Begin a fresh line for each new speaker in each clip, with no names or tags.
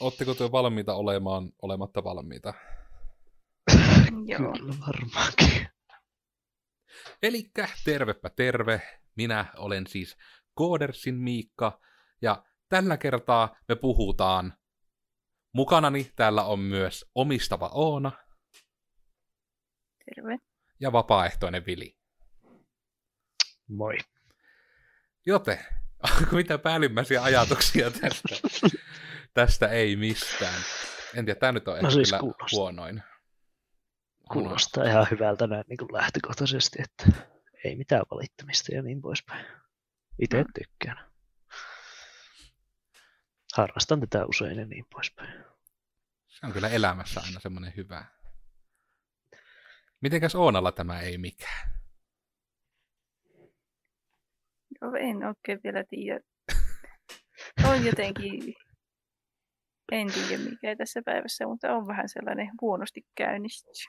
Oletteko te valmiita olemaan olematta valmiita?
Joo.
Kyllä varmaankin.
Elikkä tervepä terve, minä olen siis Koodersin Miikka, ja tällä kertaa me puhutaan, mukanani täällä on myös omistava Oona
Terve.
ja vapaaehtoinen Vili.
Moi.
Joten, onko mitä päällimmäisiä ajatuksia tästä? tästä ei mistään. En tiedä, tämä nyt on
No
ehkä
siis
kyllä
kuulostaa.
huonoin.
Kuulostaa ihan hyvältä näin niin kuin lähtökohtaisesti, että ei mitään valittamista ja niin poispäin. Itse tykkään. Harrastan tätä usein ja niin poispäin.
Se on kyllä elämässä aina semmoinen hyvä. Mitenkäs Oonalla tämä ei mikään?
Joo, en oikein vielä tiedä. On jotenkin, en tiedä mikä tässä päivässä, mutta on vähän sellainen huonosti käynnistys.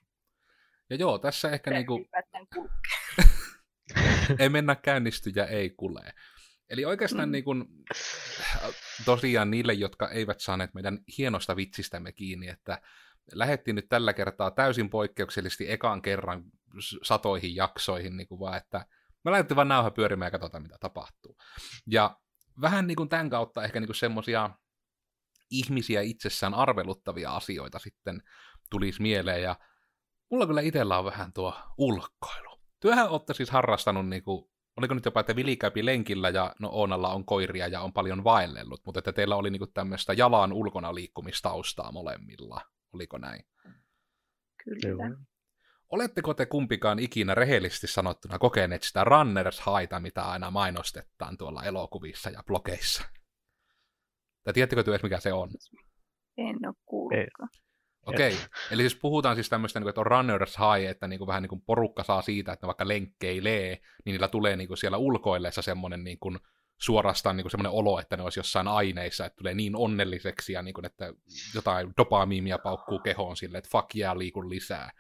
Ja joo, tässä ehkä niinku, ei mennä käynnistyjä, ei kule. Eli oikeastaan
Mm.
niin kuin, tosiaan niille, jotka eivät saaneet meidän hienosta vitsistämme kiinni, että lähettiin nyt tällä kertaa täysin poikkeuksellisesti ekaan kerran satoihin jaksoihin, niin kuin vaan, että me laitettiin vaan nauha pyörimään ja katsotaan, mitä tapahtuu. Ja vähän niin kuin tämän kautta ehkä niin semmoisia ihmisiä itsessään arveluttavia asioita sitten tulisi mieleen, ja mulla kyllä itsellä on vähän tuo ulkoilu. Työhän olette siis harrastanut, niin kuin, oliko nyt jopa, että Vili käypi lenkillä ja no Oonalla on koiria ja on paljon vaellellut, mutta että teillä oli niin kuin tämmöistä jalan ulkona liikkumistaustaa molemmilla. Oliko näin?
Kyllä.
Oletteko te kumpikaan ikinä rehellisesti sanottuna kokeneet sitä runners haita, mitä aina mainostetaan tuolla elokuvissa ja blogeissa? Tai tiedättekö te edes, mikä se on?
En ole kuullutkaan.
Okei, eli siis puhutaan siis tämmöistä, niin että on runners high, että niin kuin vähän niin kuin porukka saa siitä, että ne vaikka lenkkeilee, niin niillä tulee niin kuin siellä ulkoillessa semmoinen niin kuin suorastaan niin kuin semmoinen olo, että ne olisi jossain aineissa, että tulee niin onnelliseksi ja niin kuin, että jotain dopamiimia paukkuu kehoon silleen, että fuck yeah, liikun lisää.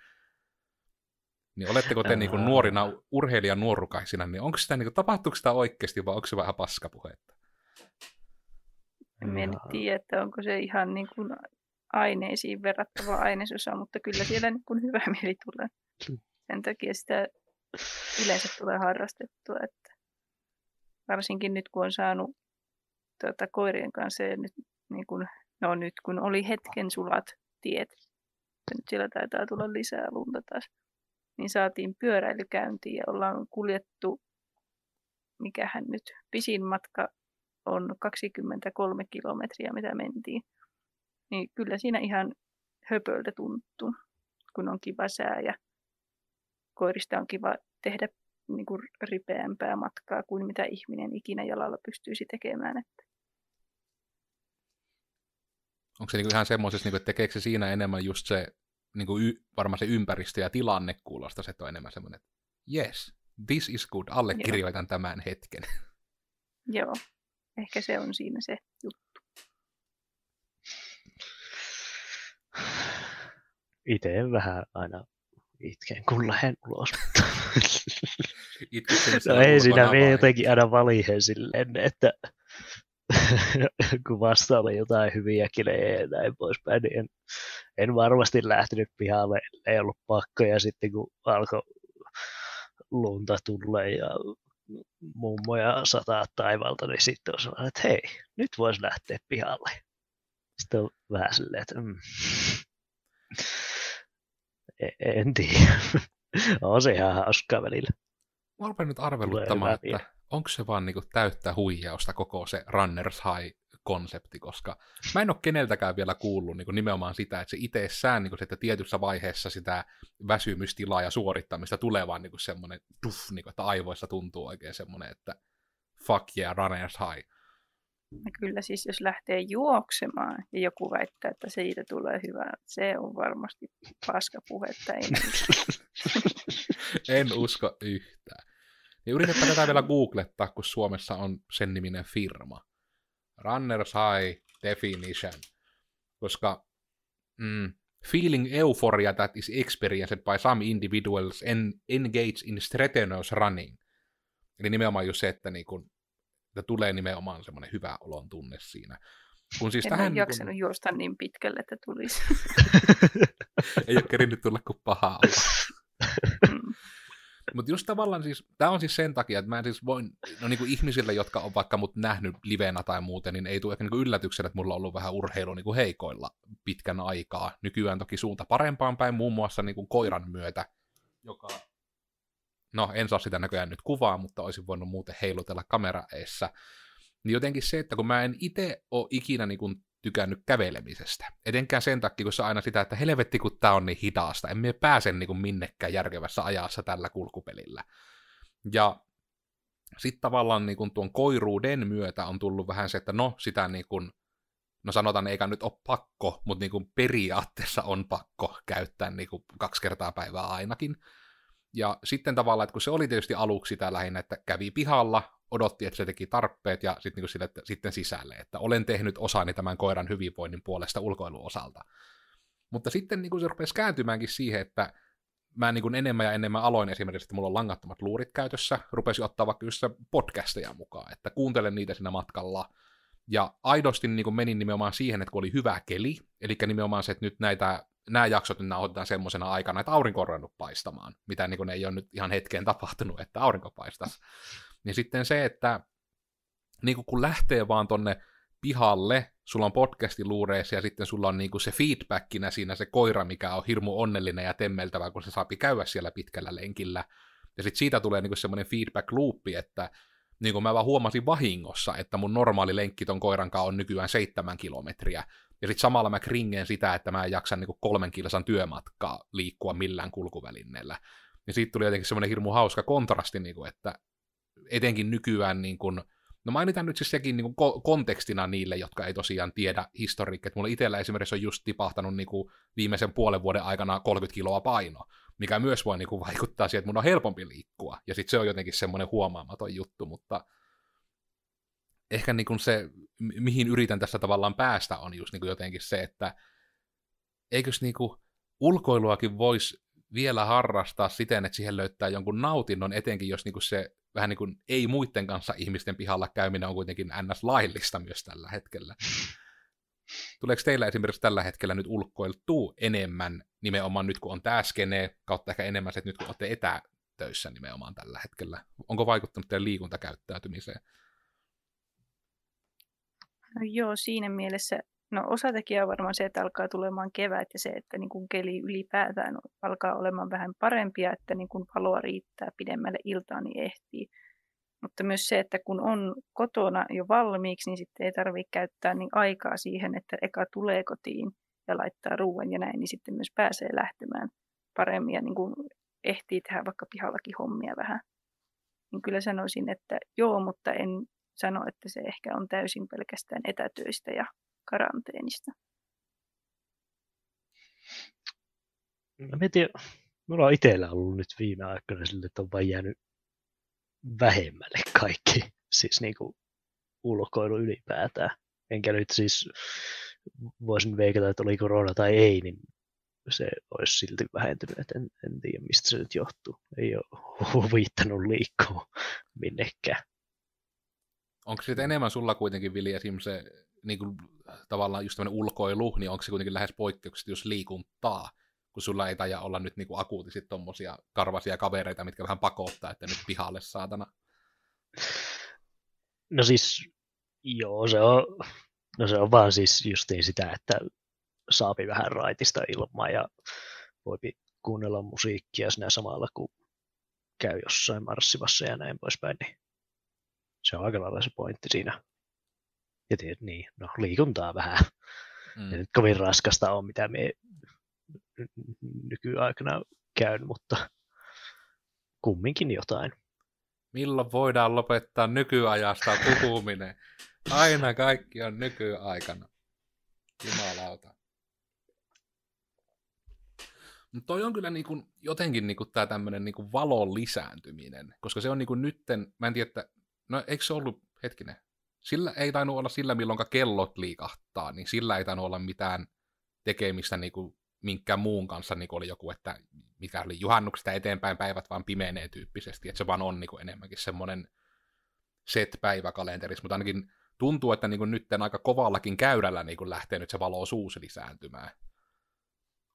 Niin oletteko te niin kuin nuorina urheilijan nuorukaisina, niin onko sitä, niin kuin, tapahtuuko sitä oikeasti vai onko se vähän paskapuhetta?
En mä nyt tiedä, että onko se ihan niin kuin aineisiin verrattava ainesosa, mutta kyllä siellä niin kuin hyvä mieli tulee. Sen takia sitä yleensä tulee harrastettua, että varsinkin nyt kun on saanut tuota, koirien kanssa ja nyt, niin kuin, no nyt kun oli hetken sulat tiet, nyt siellä taitaa tulla lisää lunta taas, niin saatiin pyöräilykäyntiin ja ollaan kuljettu, mikähän nyt, pisin matka on 23 kilometriä, mitä mentiin. Niin kyllä siinä ihan höpöltä tuntuu, kun on kiva sää ja koirista on kiva tehdä niin kuin ripeämpää matkaa kuin mitä ihminen ikinä jalalla pystyisi tekemään. Että
Onko se niinku ihan semmoisessa, niinku, että tekeekö se siinä enemmän just se, niinku y, varmaan se ympäristö ja tilanne kuulostaa, että on enemmän semmoinen, että yes, this is good, allekirjoitan tämän hetken.
joo, ehkä se on siinä se juttu.
Itse vähän aina itken, kun lähden ulos. No ei siinä me jotenkin aina valihe silleen, että kun vasta oli jotain hyviä kilejä ja näin poispäin, niin en, en varmasti lähtenyt pihalle, ei ollut pakko. Ja sitten kun alkoi lunta tulla ja mummoja sataa taivalta, niin sitten on sellainen, että hei, nyt voisi lähteä pihalle. Sitten on vähän silleen, että mm. E- en tiedä. on se ihan hauskaa välillä.
Mä rupean nyt arveluttamaan, että onko se vaan niinku täyttä huijausta koko se Runners High-konsepti, koska mä en ole keneltäkään vielä kuullut niinku nimenomaan sitä, että se itsessään, niinku se, että tietyssä vaiheessa sitä väsymystilaa ja suorittamista tulee vaan niinku semmoinen duff, niinku, että aivoissa tuntuu oikein semmoinen, että fuck yeah, Runners High.
Kyllä siis jos lähtee juoksemaan ja joku väittää, että siitä tulee hyvä, se on varmasti paskapuhetta. Mitään.
En usko yhtään. Niin yritäpä tätä vielä googlettaa, kun Suomessa on sen niminen firma. Runners High Definition. Koska mm, feeling euphoria that is experienced by some individuals en, engage in strenuous running. Eli nimenomaan just se, että, niin kun, että tulee nimenomaan semmoinen hyvä olon tunne siinä. Kun siis
En
tähän
ole
niin
jaksanut juosta niin pitkälle, että tulisi.
ei ole kerinnyt tulla kuin pahaa
Mm.
Mutta just tavallaan siis, tämä on siis sen takia, että mä en siis voin, no niin kuin ihmisille, jotka on vaikka mut nähnyt livenä tai muuten, niin ei tule ehkä niin kuin yllätyksenä, että mulla on ollut vähän urheilu niin kuin heikoilla pitkän aikaa. Nykyään toki suunta parempaan päin, muun muassa niin kuin koiran myötä, joka, no en saa sitä näköjään nyt kuvaa, mutta olisin voinut muuten heilutella kamera eessä. Niin jotenkin se, että kun mä en itse ole ikinä niin kuin tykännyt kävelemisestä. Etenkään sen takia, kun se aina sitä, että helvetti kun tää on niin hidasta, en me pääse niin kuin minnekään järkevässä ajassa tällä kulkupelillä. Ja sitten tavallaan niin kuin tuon koiruuden myötä on tullut vähän se, että no sitä niin kuin, no sanotaan eikä nyt ole pakko, mutta niin kuin periaatteessa on pakko käyttää niin kuin kaksi kertaa päivää ainakin. Ja sitten tavallaan, että kun se oli tietysti aluksi sitä lähinnä, että kävi pihalla, odotti, että se teki tarpeet ja sitten, niin sille, että, sitten sisälle, että olen tehnyt osani tämän koiran hyvinvoinnin puolesta ulkoiluosalta. Mutta sitten niin kuin se rupesi kääntymäänkin siihen, että mä niin kuin enemmän ja enemmän aloin esimerkiksi, että mulla on langattomat luurit käytössä, rupesin ottaa vaikka just podcasteja mukaan, että kuuntelen niitä siinä matkalla, ja aidosti niin kuin menin nimenomaan siihen, että kun oli hyvä keli, eli nimenomaan se, että nyt näitä, nämä jaksot nyt nauhoitetaan semmoisena aikana, että aurinko on paistamaan, mitä niin kuin ei ole nyt ihan hetkeen tapahtunut, että aurinko paistaisi. Niin sitten se, että niin kuin kun lähtee vaan tonne pihalle, sulla on podcasti luureissa ja sitten sulla on niin kuin se feedbackinä siinä se koira, mikä on hirmu onnellinen ja temmeltävä, kun se saapi käydä siellä pitkällä lenkillä. Ja sitten siitä tulee niin semmoinen feedback loopi, että niin kuin mä vaan huomasin vahingossa, että mun normaali lenkki ton koiran kanssa on nykyään seitsemän kilometriä. Ja sitten samalla mä kringeen sitä, että mä en jaksa niin kolmen kilsan työmatkaa liikkua millään kulkuvälineellä. Ja siitä tuli jotenkin semmoinen hirmu hauska kontrasti, niin kuin, että etenkin nykyään, niin kuin, no mainitan nyt siis sekin niin kuin kontekstina niille, jotka ei tosiaan tiedä historiikkia, mulla itsellä esimerkiksi on just tipahtanut niin kuin viimeisen puolen vuoden aikana 30 kiloa paino, mikä myös voi niin kuin vaikuttaa siihen, että mun on helpompi liikkua, ja sitten se on jotenkin semmoinen huomaamaton juttu, mutta ehkä niin kuin se, mihin yritän tässä tavallaan päästä, on just niin kuin jotenkin se, että eikös niin kuin ulkoiluakin voisi vielä harrastaa siten, että siihen löytää jonkun nautinnon, etenkin jos niin kuin se vähän niin kuin ei muiden kanssa ihmisten pihalla käyminen on kuitenkin ns. laillista myös tällä hetkellä. Tuleeko teillä esimerkiksi tällä hetkellä nyt ulkoiltuu enemmän nimenomaan nyt, kun on tämä skene, kautta ehkä enemmän se, että nyt kun olette etätöissä nimenomaan tällä hetkellä? Onko vaikuttanut teidän liikuntakäyttäytymiseen?
No joo, siinä mielessä, no osatekijä on varmaan se, että alkaa tulemaan kevät ja se, että niin kuin keli ylipäätään alkaa olemaan vähän parempia, että niin kuin valoa riittää pidemmälle iltaan, niin ehtii. Mutta myös se, että kun on kotona jo valmiiksi, niin sitten ei tarvitse käyttää niin aikaa siihen, että eka tulee kotiin ja laittaa ruoan ja näin, niin sitten myös pääsee lähtemään paremmin ja niin kuin ehtii tehdä vaikka pihallakin hommia vähän. Niin kyllä sanoisin, että joo, mutta en sano, että se ehkä on täysin pelkästään etätöistä ja karanteenista.
Mä tiedä, mulla on itsellä ollut nyt viime aikoina sille, että on vain jäänyt vähemmälle kaikki, siis niin kuin ulkoilu ylipäätään. Enkä nyt siis voisin veikata, että oli korona tai ei, niin se olisi silti vähentynyt, että en, en tiedä mistä se nyt johtuu. Ei ole huvittanut liikkua minnekään.
Onko se enemmän sulla kuitenkin, Vili, esim. se niin kuin, tavallaan just tämmöinen ulkoilu, niin onko se kuitenkin lähes poikkeuksista, jos liikuntaa, kun sulla ei taja olla nyt niin kuin akuutisit tommosia karvasia kavereita, mitkä vähän pakottaa, että nyt pihalle saatana.
No siis, joo, se on, no se on vaan siis justiin sitä, että saapi vähän raitista ilmaa ja voi kuunnella musiikkia siinä samalla, kun käy jossain marssivassa ja näin poispäin, niin se on aika lailla se pointti siinä. Ja tiedät, niin, no liikuntaa vähän. Mm. Ja nyt kovin raskasta on, mitä me nykyaikana käyn, mutta kumminkin jotain.
Milloin voidaan lopettaa nykyajasta puhuminen? Aina kaikki on nykyaikana. Jumalauta. Mutta toi on kyllä niinku, jotenkin niinku tämä tämmöinen niinku valon lisääntyminen, koska se on niinku nytten, mä en tiedä, että, no eikö se ollut, hetkinen, sillä ei tainnut olla sillä, milloin kellot liikahtaa, niin sillä ei tainnut olla mitään tekemistä niinku minkään muun kanssa niin oli joku, että mikä oli juhannuksesta eteenpäin päivät vaan pimenee tyyppisesti, että se vaan on niin kuin enemmänkin semmoinen set päiväkalenterissa, mutta ainakin tuntuu, että niin kuin nyt aika kovallakin käyrällä niin kuin lähtee nyt se valoisuus lisääntymään.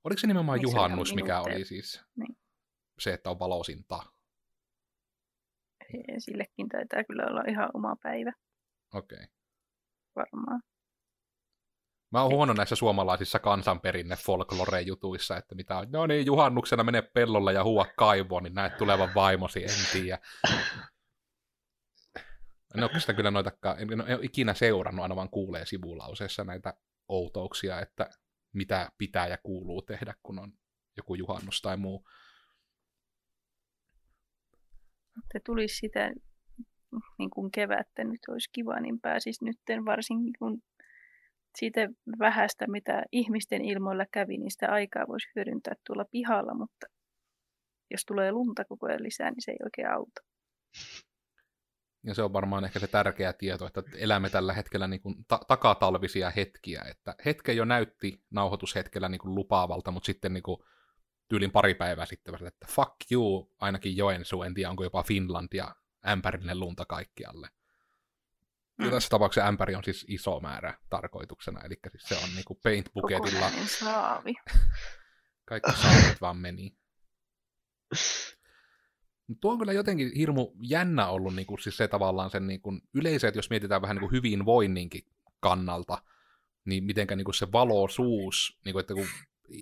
Oliko se nimenomaan Eikö juhannus, se mikä oli siis niin. se, että on valosinta?
Sillekin taitaa kyllä olla ihan oma päivä.
Okei. Okay.
Varmaan.
Mä oon huono näissä suomalaisissa kansanperinne folklore-jutuissa, että mitä on, no niin, juhannuksena mene pellolla ja huua kaivoon, niin näet tulevan vaimosi, en tiedä. En ole sitä kyllä noitakaan, en ole ikinä seurannut, aina vaan kuulee sivulauseessa näitä outouksia, että mitä pitää ja kuuluu tehdä, kun on joku juhannus tai muu.
Että tulisi sitä niin kuin kevättä nyt olisi kiva, niin pääsisi nyt varsinkin kun siitä vähästä, mitä ihmisten ilmoilla kävi, niin sitä aikaa voisi hyödyntää tuolla pihalla, mutta jos tulee lunta koko ajan lisää, niin se ei oikein auta.
Ja se on varmaan ehkä se tärkeä tieto, että elämme tällä hetkellä niin kuin ta- takatalvisia hetkiä. Että hetke jo näytti nauhoitushetkellä niin kuin lupaavalta, mutta sitten niin kuin tyylin pari päivää sitten, että fuck you, ainakin Joensuu, en tiedä onko jopa Finland ja ämpärillinen lunta kaikkialle. Mm. tässä tapauksessa ämpäri on siis iso määrä tarkoituksena, eli siis se on niinku paint bucketilla.
saavi.
Kaikki saavit vaan meni. Tuo on kyllä jotenkin hirmu jännä ollut niin kuin, siis se tavallaan sen niin kuin, yleensä, että jos mietitään vähän niin kuin hyvinvoinninkin kannalta, niin mitenkä niin kuin se valoisuus, niin kuin, että kun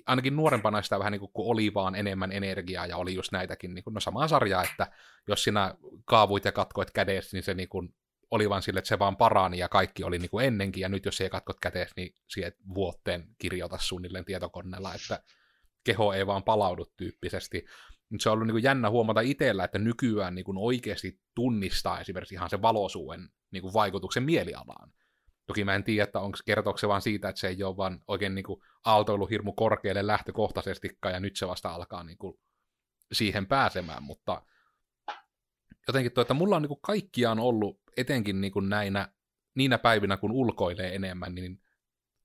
ainakin nuorempana sitä vähän niin kuin, kun oli vaan enemmän energiaa ja oli just näitäkin, niin kuin, no samaa sarjaa, että jos sinä kaavuit ja katkoit kädessä, niin se niin kuin, oli vaan sille, että se vaan parani ja kaikki oli niin kuin ennenkin, ja nyt jos ei katkot käteessä, niin siihen vuoteen kirjoita suunnilleen tietokoneella, että keho ei vaan palaudu tyyppisesti. Mutta se on ollut niin kuin jännä huomata itsellä, että nykyään niin kuin oikeasti tunnistaa esimerkiksi ihan se valosuuden niin kuin vaikutuksen mielialaan. Toki mä en tiedä, että onko kertooko se vaan siitä, että se ei ole vaan oikein niin aaltoilu hirmu korkealle lähtökohtaisestikaan, ja nyt se vasta alkaa niin kuin siihen pääsemään, mutta jotenkin tuo, että mulla on niin kuin kaikkiaan ollut, etenkin niin kuin näinä, niinä päivinä, kun ulkoilee enemmän, niin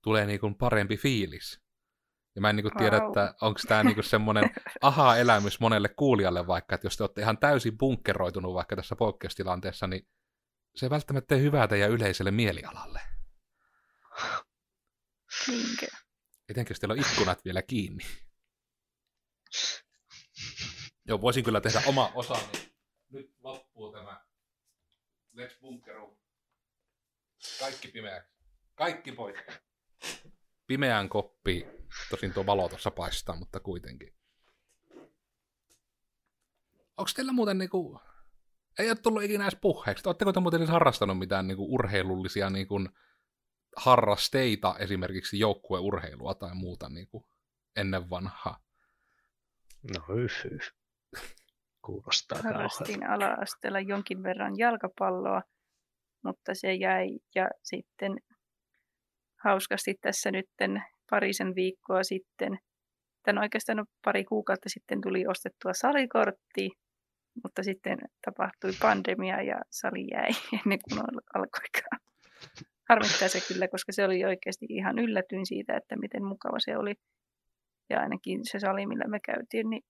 tulee niin kuin parempi fiilis. Ja mä en niin kuin tiedä, wow. että onko tämä niin semmoinen aha-elämys monelle kuulijalle vaikka, että jos te olette ihan täysin bunkkeroitunut vaikka tässä poikkeustilanteessa, niin se ei välttämättä tee hyvää teidän yleiselle mielialalle.
Niinkö?
Etenkin jos teillä on ikkunat vielä kiinni. Joo, voisin kyllä tehdä oma osani nyt loppuu tämä Let's Bunkeru. Kaikki pimeäksi. Kaikki pois. Pimeään koppi. Tosin tuo valo tuossa paistaa, mutta kuitenkin. Onko teillä muuten niinku... Ei ole tullut ikinä edes puheeksi. Oletteko te muuten edes harrastanut mitään niinku urheilullisia niinku harrasteita, esimerkiksi joukkueurheilua tai muuta niinku ennen vanhaa?
No hyf, hyf kuulostaa
Harrastin ala-asteella jonkin verran jalkapalloa, mutta se jäi. Ja sitten hauskasti tässä nytten parisen viikkoa sitten, tämän oikeastaan pari kuukautta sitten tuli ostettua salikortti, mutta sitten tapahtui pandemia ja sali jäi ennen kuin alkoikaan. Harmittaa se kyllä, koska se oli oikeasti ihan yllätyin siitä, että miten mukava se oli. Ja ainakin se sali, millä me käytiin, niin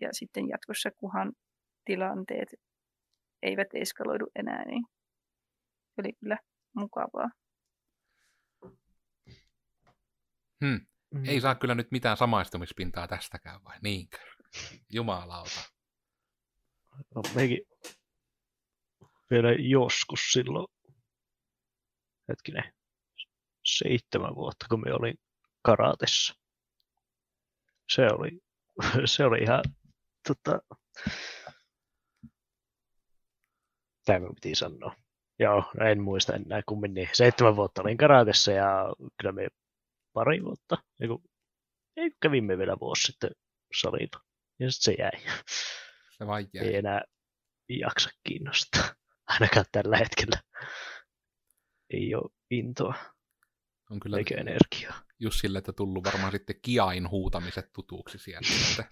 ja sitten jatkossa, kunhan tilanteet eivät eskaloidu enää, niin oli kyllä mukavaa.
Hmm. Mm. Ei saa kyllä nyt mitään samaistumispintaa tästäkään vai niinkö? Jumalauta.
No, mekin vielä joskus silloin, hetkinen, seitsemän vuotta, kun me olin karatessa. Se oli, se oli ihan tota, mitä me piti sanoa. Joo, no en muista enää kummin niin. Seitsemän vuotta olin karatessa ja kyllä me pari vuotta, ei kävimme vielä vuosi sitten salilla. Ja sitten se jäi.
Se vain jäi.
Ei enää jaksa kiinnostaa. Ainakaan tällä hetkellä. Ei ole intoa. On kyllä eikä energiaa.
Just sille, että tullut varmaan sitten kiain huutamiset tutuksi sieltä.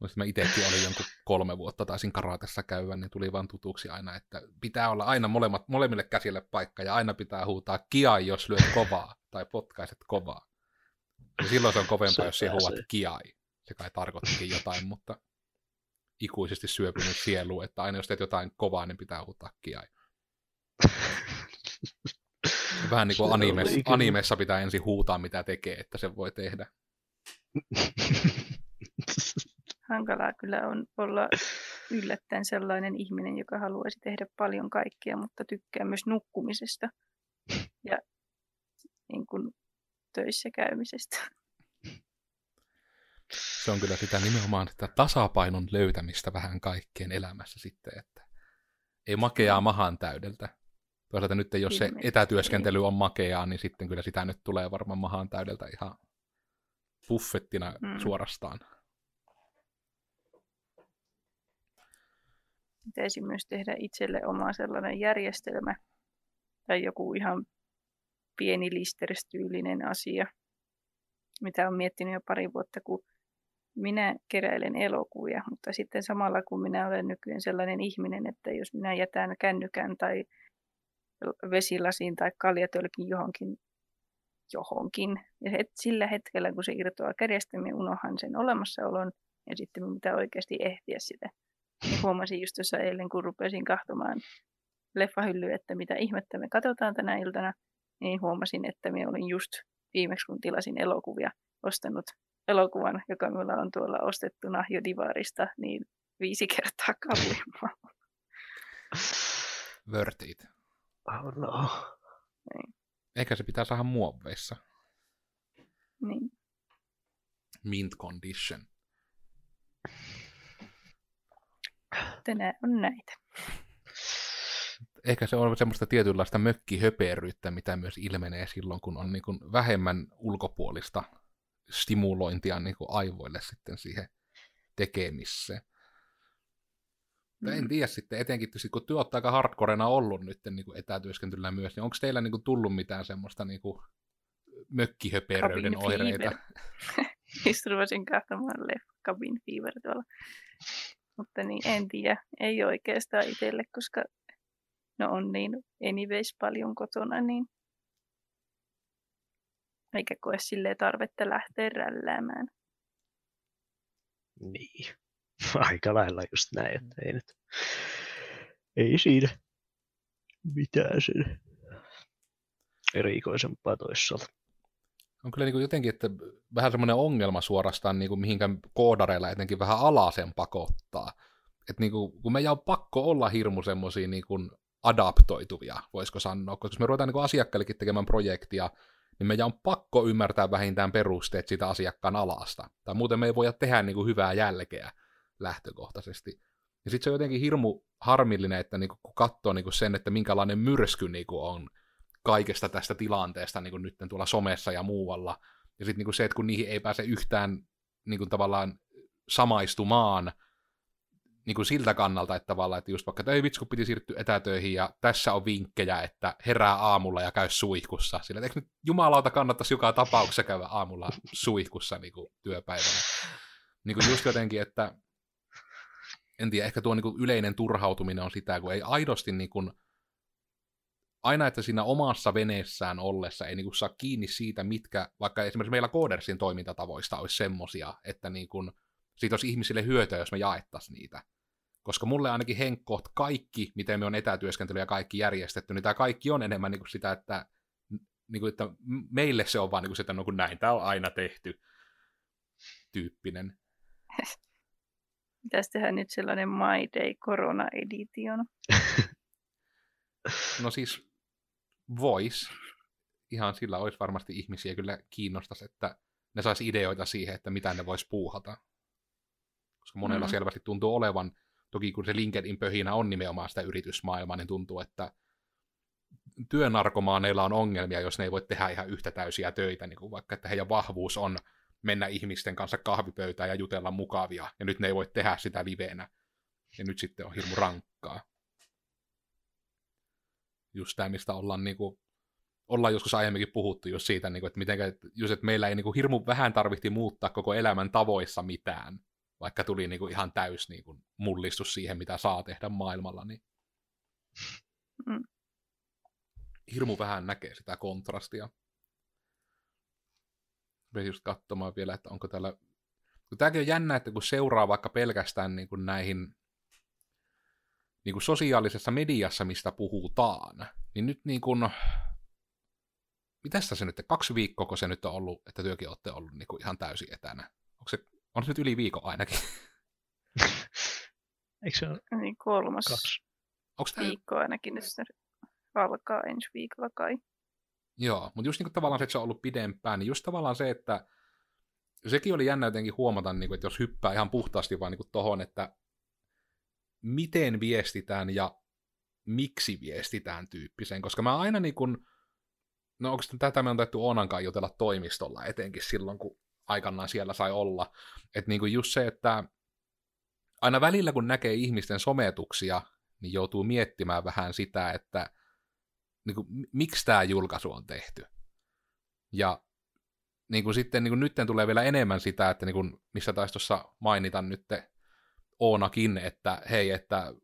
Muistin, mä itsekin olin jonkun kolme vuotta taisin karatessa käydä, niin tuli vaan tutuksi aina, että pitää olla aina molemmat, molemmille käsille paikka ja aina pitää huutaa kiai, jos lyöt kovaa tai potkaiset kovaa. Ja silloin se on kovempaa, jos siellä huuat kiai. Se kai tarkoittikin jotain, mutta ikuisesti syöpynyt sielu, että aina jos teet jotain kovaa, niin pitää huutaa kiai. Vähän niin kuin animessa, animessa pitää ensin huutaa, mitä tekee, että se voi tehdä.
Hankalaa kyllä on olla yllättäen sellainen ihminen, joka haluaisi tehdä paljon kaikkea, mutta tykkää myös nukkumisesta ja niin kuin, töissä käymisestä.
Se on kyllä sitä nimenomaan sitä tasapainon löytämistä vähän kaikkeen elämässä sitten, että ei makeaa mahan täydeltä. Toisaalta nyt jos se etätyöskentely on makeaa, niin sitten kyllä sitä nyt tulee varmaan mahan täydeltä ihan buffettina
Mm.
suorastaan.
Pitäisi myös tehdä itselle oma sellainen järjestelmä tai joku ihan pieni listerstyylinen asia, mitä olen miettinyt jo pari vuotta, kun minä keräilen elokuvia, mutta sitten samalla kun minä olen nykyään sellainen ihminen, että jos minä jätän kännykän tai vesilasiin tai kaljatölkin johonkin, johonkin, ja het, sillä hetkellä kun se irtoaa kädestä, minä unohan sen olemassaolon, ja sitten minun pitää oikeasti ehtiä sitä. Ja huomasin just tuossa eilen, kun rupesin kahtomaan leffahyllyä, että mitä ihmettä me katsotaan tänä iltana, niin huomasin, että minä olin just viimeksi, kun tilasin elokuvia, ostanut elokuvan, joka minulla on tuolla ostettuna jo Divarista, niin viisi kertaa kalliimmalla.
Worth it.
Oh no.
Ehkä se pitää saada muoveissa.
Niin.
Mint condition.
Tänään on näitä.
Ehkä se on semmoista tietynlaista mökkihöperyyttä, mitä myös ilmenee silloin, kun on niin kuin vähemmän ulkopuolista stimulointia niin kuin aivoille sitten siihen tekemiseen. Mm. En tiedä sitten, etenkin tietysti, kun työ aika hardcorena ollut nyt niin kuin etätyöskentelyllä myös, niin onko teillä niin kuin tullut mitään semmoista niin kuin mökkihöperöyden
Cabin
oireita?
Just ruvasin katsomaan leffa Cabin Fever tuolla. Mutta niin, en tiedä. Ei oikeastaan itselle, koska no on niin anyways paljon kotona, niin eikä koe silleen tarvetta lähteä rälläämään.
Niin. Aika lailla just näin, että ei nyt. Ei siinä mitään sen erikoisempaa toisaalta.
on kyllä niin kuin jotenkin, että vähän semmoinen ongelma suorastaan, niin kuin mihinkä koodareilla etenkin vähän alasen pakottaa. Että niin kuin, kun meidän on pakko olla hirmu semmoisia niin kuin adaptoituvia, voisiko sanoa, koska jos me ruvetaan niin asiakkaillekin tekemään projektia, niin meidän on pakko ymmärtää vähintään perusteet siitä asiakkaan alasta. Tai muuten me ei voida tehdä niin kuin hyvää jälkeä lähtökohtaisesti. Ja sitten se on jotenkin hirmu harmillinen, että niin kuin, kun katsoo niin kuin sen, että minkälainen myrsky niin kuin on kaikesta tästä tilanteesta niin kuin nyt tuolla somessa ja muualla. Ja sitten niin se, että kun niihin ei pääse yhtään niin kuin tavallaan samaistumaan niin kuin siltä kannalta, että tavallaan, että just vaikka, että ei vitsi, kun piti siirtyä etätöihin ja tässä on vinkkejä, että herää aamulla ja käy suihkussa. Sillä eikö nyt jumalauta kannattaisi joka tapauksessa käydä aamulla suihkussa niin kuin työpäivänä. Niin kuin just jotenkin, että en tiedä, ehkä tuo niin kuin yleinen turhautuminen on sitä, kun ei aidosti niin kuin, aina, että siinä omassa veneessään ollessa ei niin kuin, saa kiinni siitä, mitkä, vaikka esimerkiksi meillä Codersin toimintatavoista olisi semmosia, että niin kuin, siitä olisi ihmisille hyötyä, jos me jaettaisiin niitä. Koska mulle ainakin henkkoht kaikki, miten me on etätyöskentely ja kaikki järjestetty, niin tämä kaikki on enemmän niin kuin sitä, että, niin kuin, että meille se on vaan niin kuin, sitä, no kun näin tämä on aina tehty tyyppinen.
Pitäisi tehdä nyt sellainen My Day Corona Edition.
No siis vois. Ihan sillä olisi varmasti ihmisiä kyllä kiinnostaisi, että ne saisi ideoita siihen, että mitä ne vois puuhata. Koska monella
mm.
selvästi tuntuu olevan, toki kun se LinkedIn pöhinä on nimenomaan sitä yritysmaailmaa, niin tuntuu, että työnarkomaaneilla on ongelmia, jos ne ei voi tehdä ihan yhtä täysiä töitä, niin kuin vaikka että heidän vahvuus on mennä ihmisten kanssa kahvipöytään ja jutella mukavia, ja nyt ne ei voi tehdä sitä liveenä. Ja nyt sitten on hirmu rankkaa. Just tämä, mistä ollaan, niin kuin, ollaan joskus aiemminkin puhuttu just siitä, niin kuin, että, mitenkä, just, että meillä ei niin kuin, hirmu vähän tarvitsi muuttaa koko elämän tavoissa mitään, vaikka tuli niin kuin, ihan täys niin kuin, mullistus siihen, mitä saa tehdä maailmalla, niin
Mm.
hirmu vähän näkee sitä kontrastia. Rupesin just katsomaan vielä, että onko täällä... Kun tämäkin on jännä, että kun seuraa vaikka pelkästään niin kuin näihin niin kuin sosiaalisessa mediassa, mistä puhutaan, niin nyt niin kuin, mitäs se nyt, kaksi viikkoa se nyt on ollut, että työkin olette ollut niin kuin ihan täysin etänä? On se nyt yli viikon ainakin?
Eikö se ole
Niin kolmas
kaksi?
Onko tämä,
viikko ainakin nyt se alkaa ensi viikolla kai.
joo, mutta just niin kuin tavallaan se, että se on ollut pidempään, niin just tavallaan se, että sekin oli jännä jotenkin huomata, niin kuin, että jos hyppää ihan puhtaasti vaan niin kuin tohon, että miten viestitään ja miksi viestitään tyyppiseen, koska mä aina niin kuin, no onko tätä me on taittu Onankaan jutella toimistolla etenkin silloin, kun aikanaan siellä sai olla, että niin kuin just se, että aina välillä kun näkee ihmisten sometuksia, niin joutuu miettimään vähän sitä, että niin kuin, miksi tämä julkaisu on tehty. Ja niin kuin sitten niin kuin nyt tulee vielä enemmän sitä, että niin kuin, missä taisi tuossa mainita nyt Oonakin, että hei, että